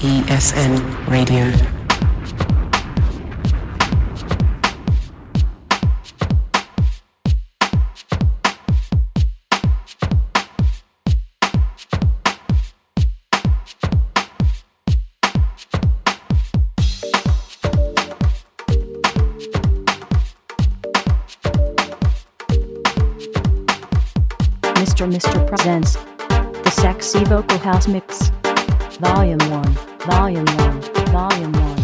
ESN Radio. Mr. Mr. presents the sexy vocal house mix, volume 1. Volume 1, Volume 1.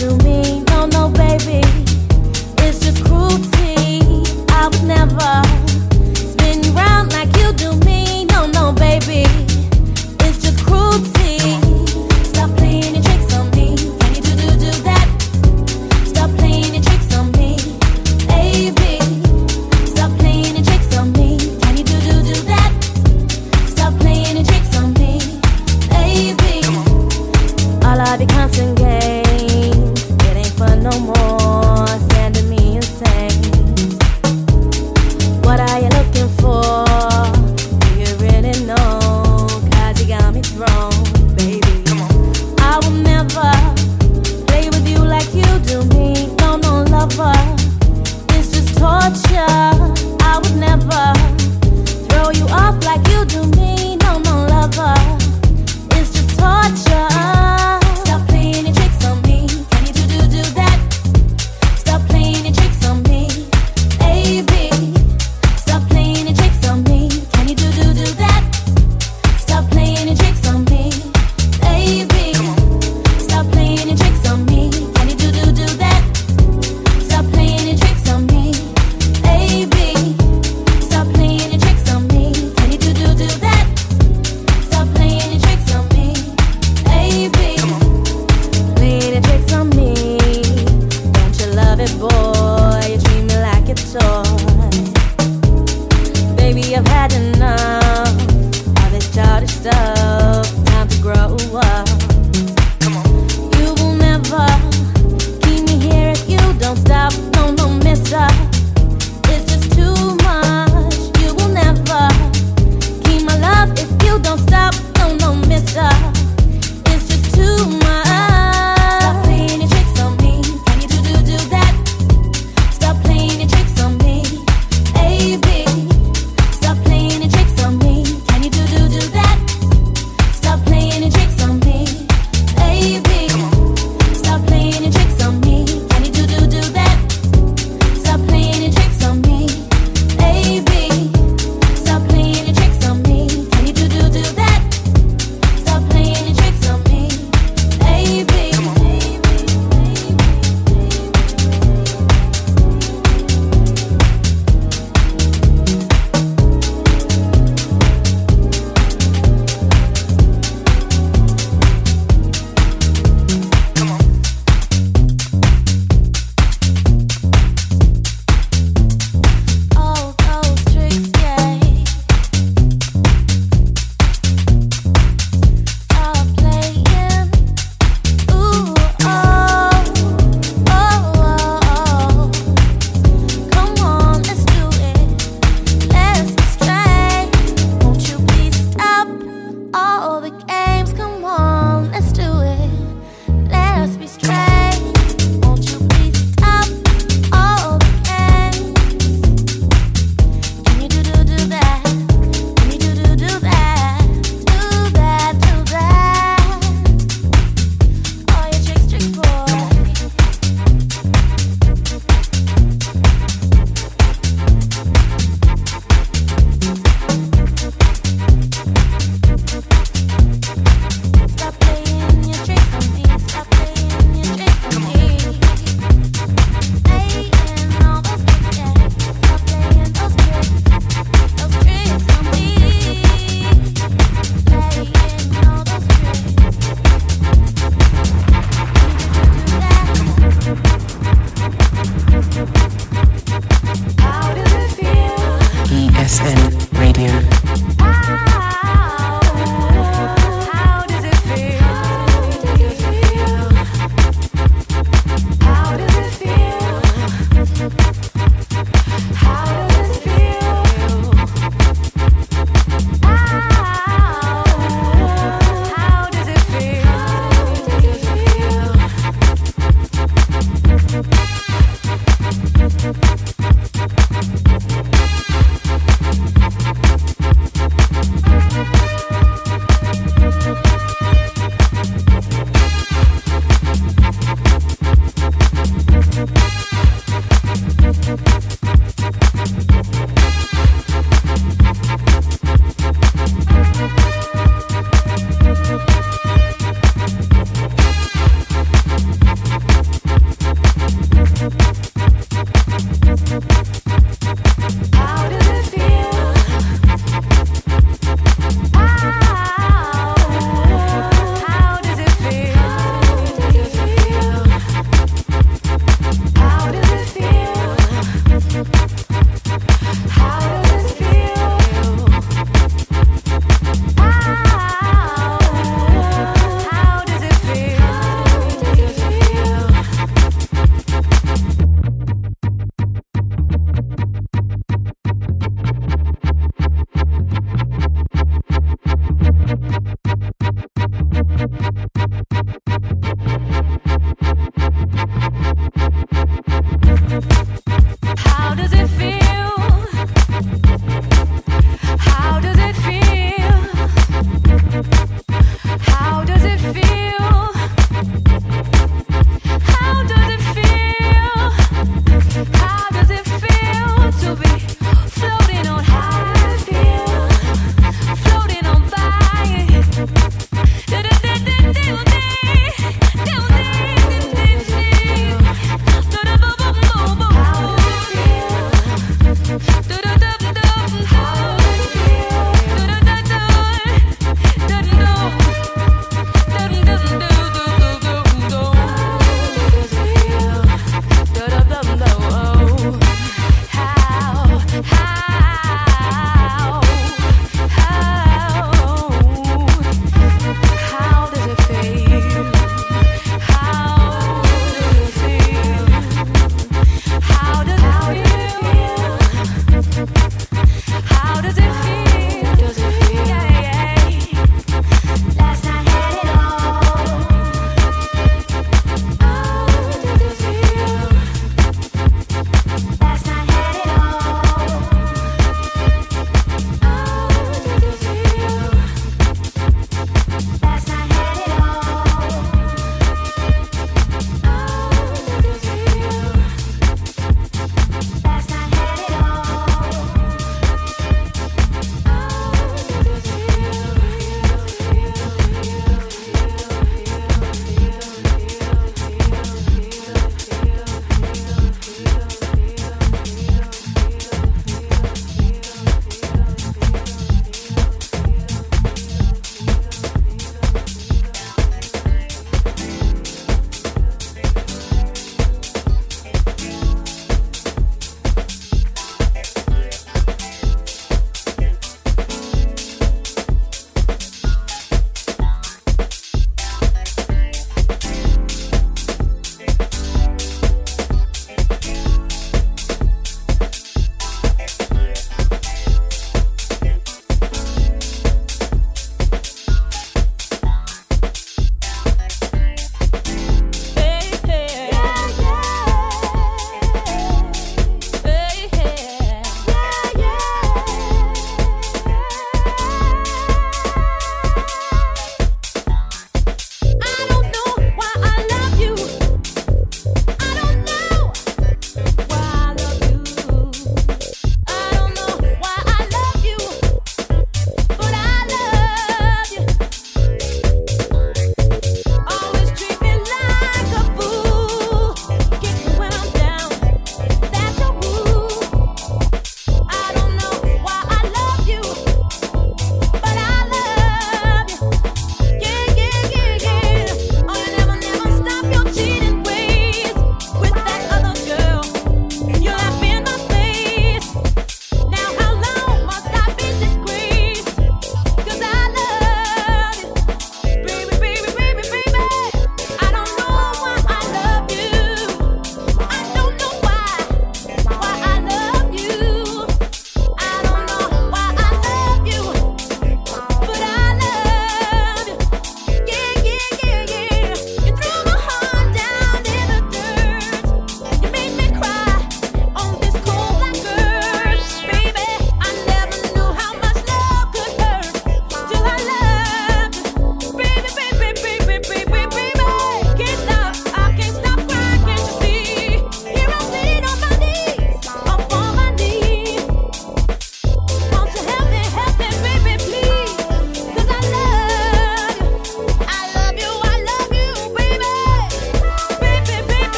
Do me.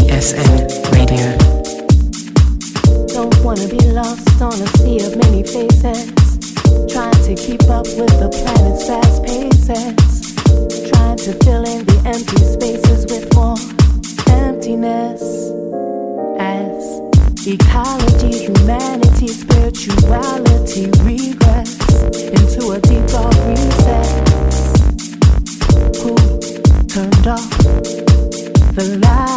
WBSN Radio. Don't wanna be lost on a sea of many faces. Trying to keep up with the planet's fast paces. Trying to fill in the empty spaces with more emptiness. As ecology, humanity, spirituality regress into a deep dark reset. Who turned off the light?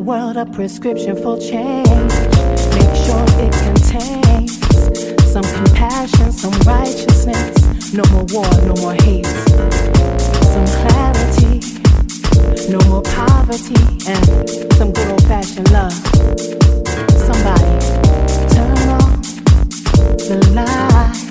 world a prescription for change. Make sure it contains some compassion, some righteousness. No more war, no more hate. Some clarity, no more poverty, and some good old fashioned love. Somebody turn on the light.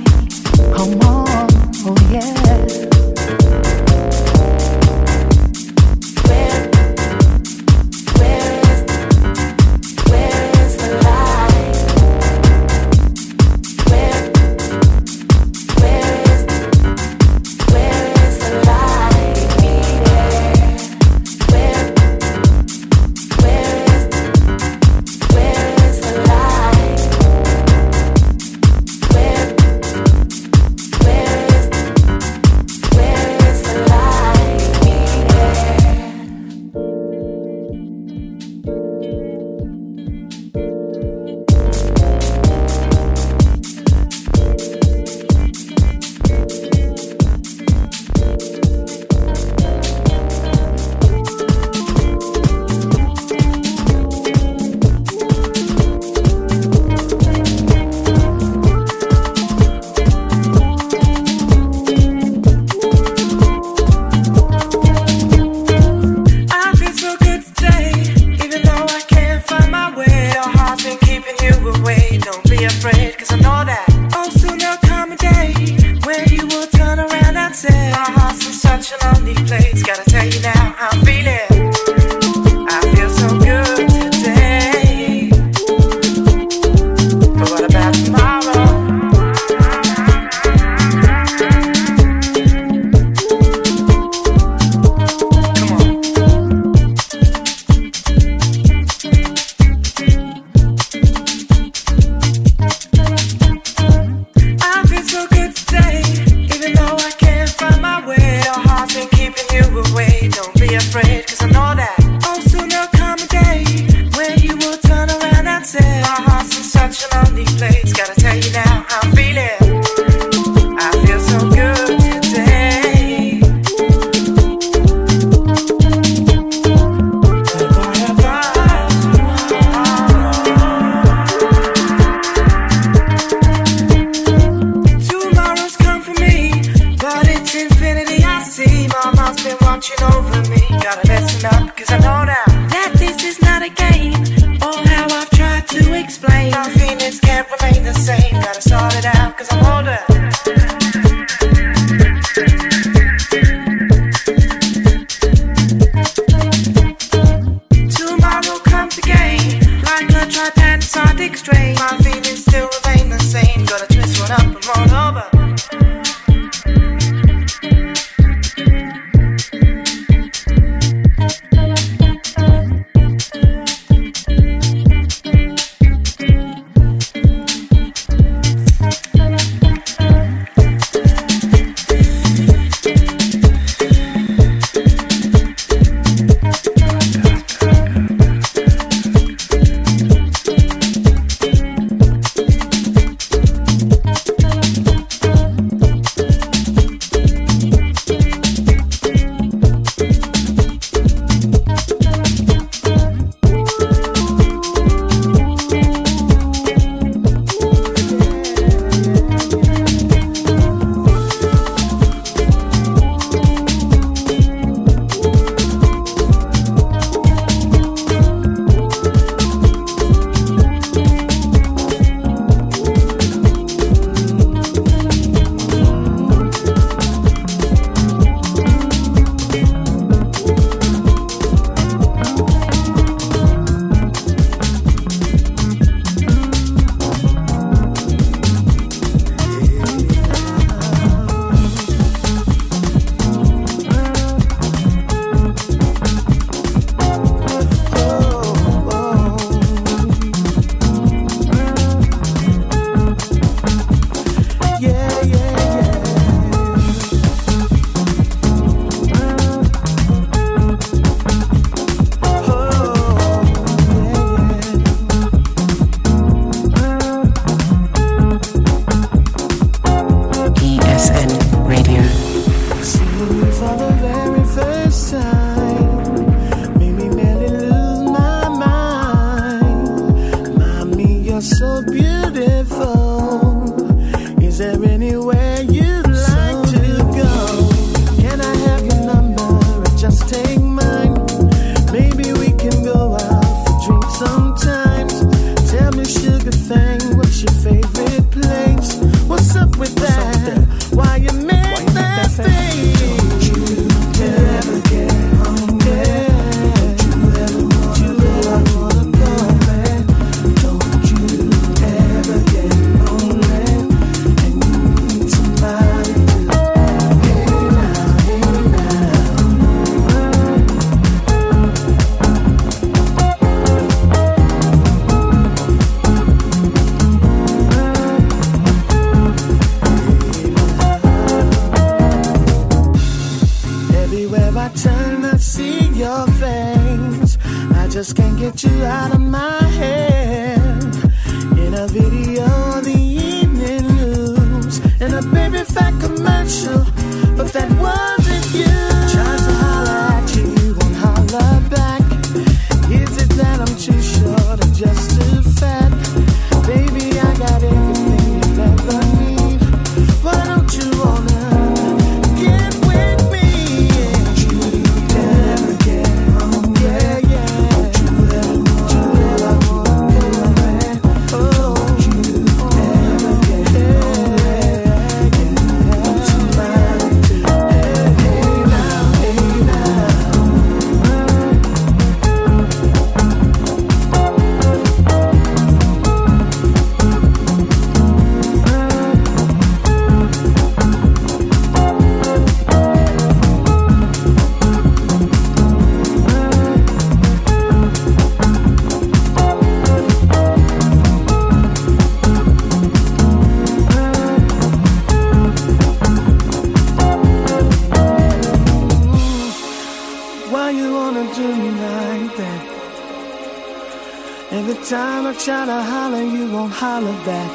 gonna try to holler, you won't holler back.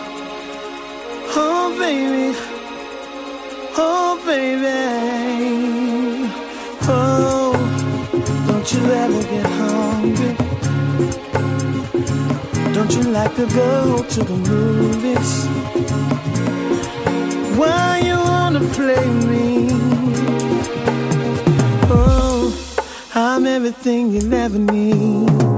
Oh, baby. Oh, baby. Oh, don't you ever get hungry. Don't you like to go to the movies? Why you wanna play me? Oh, I'm everything you never need.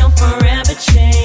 You're forever changed.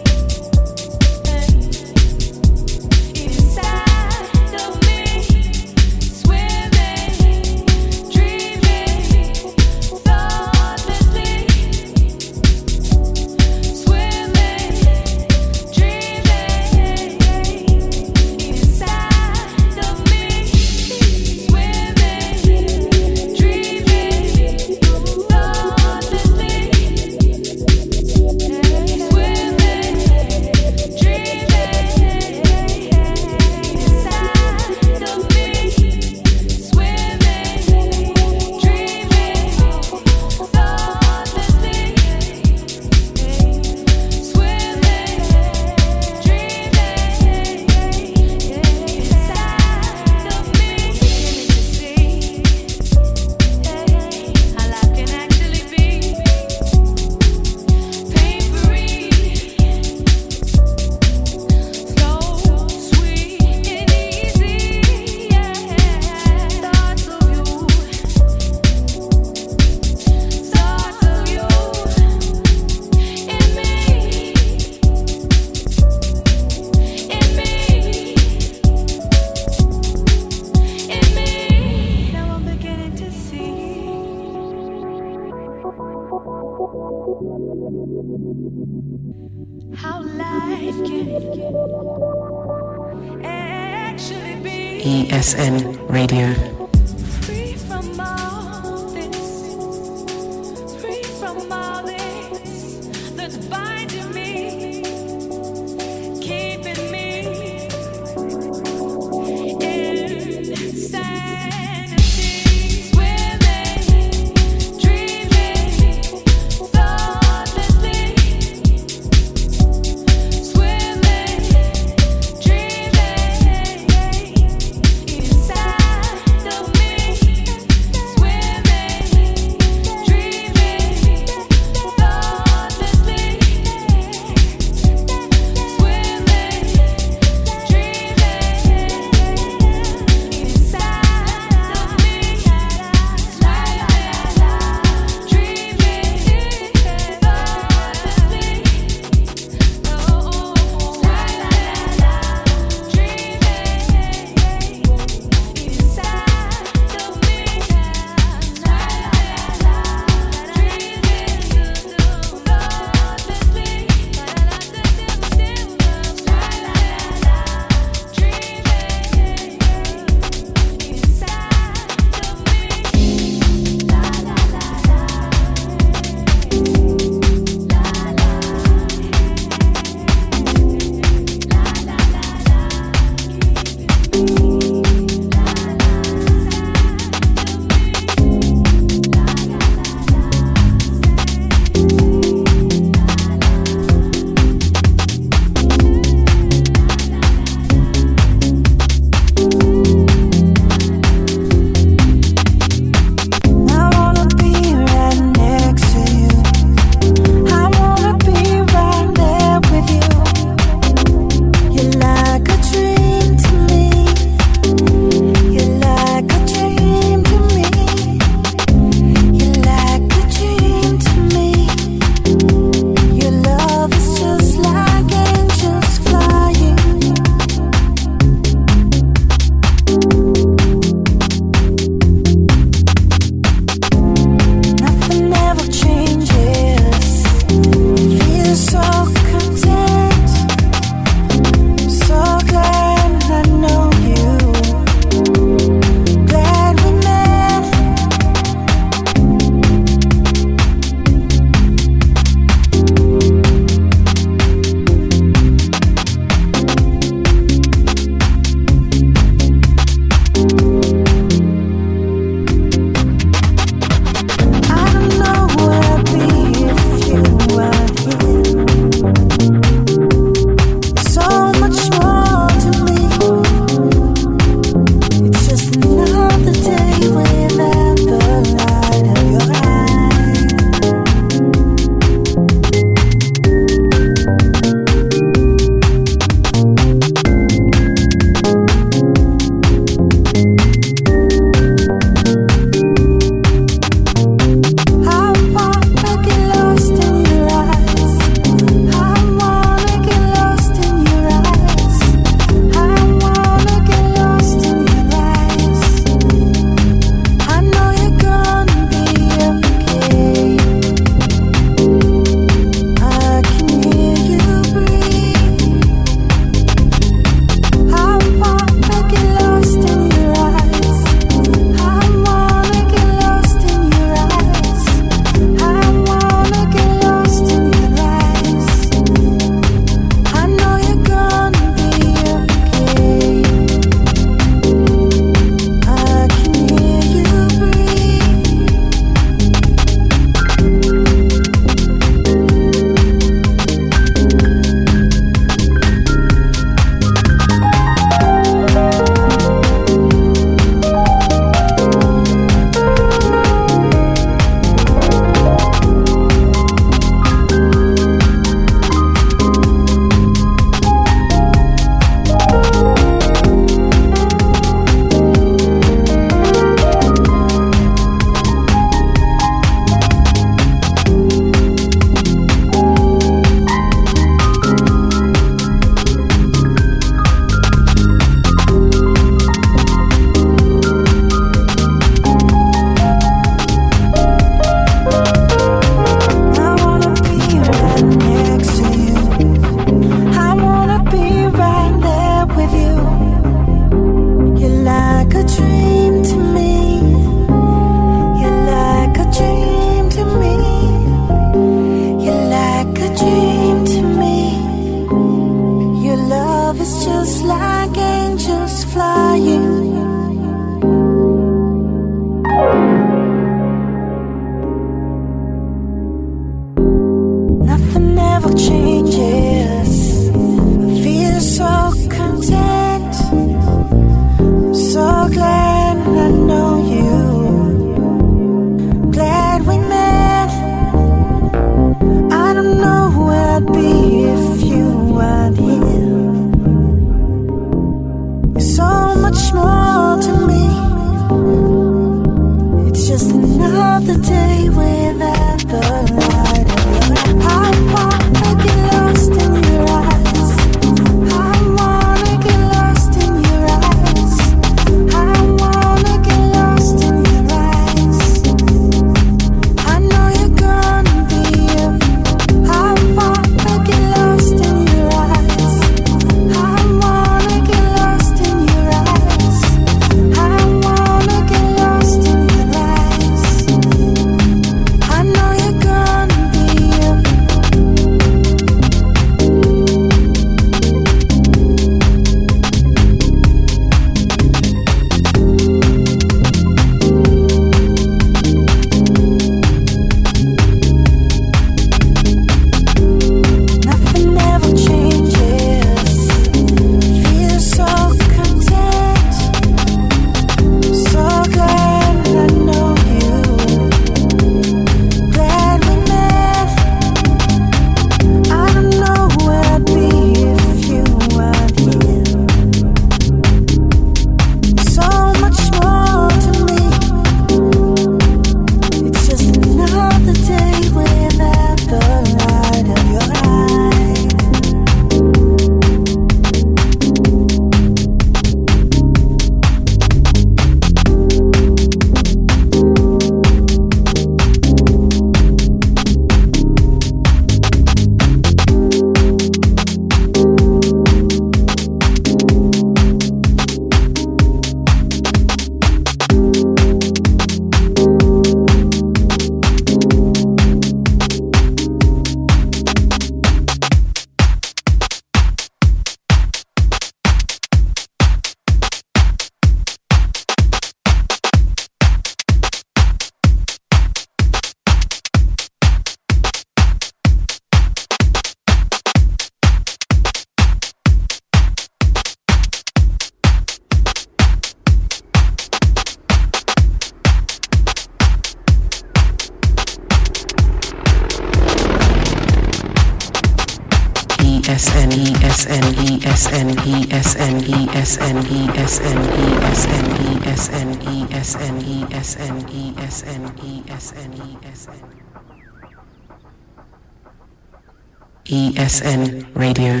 ESN Radio.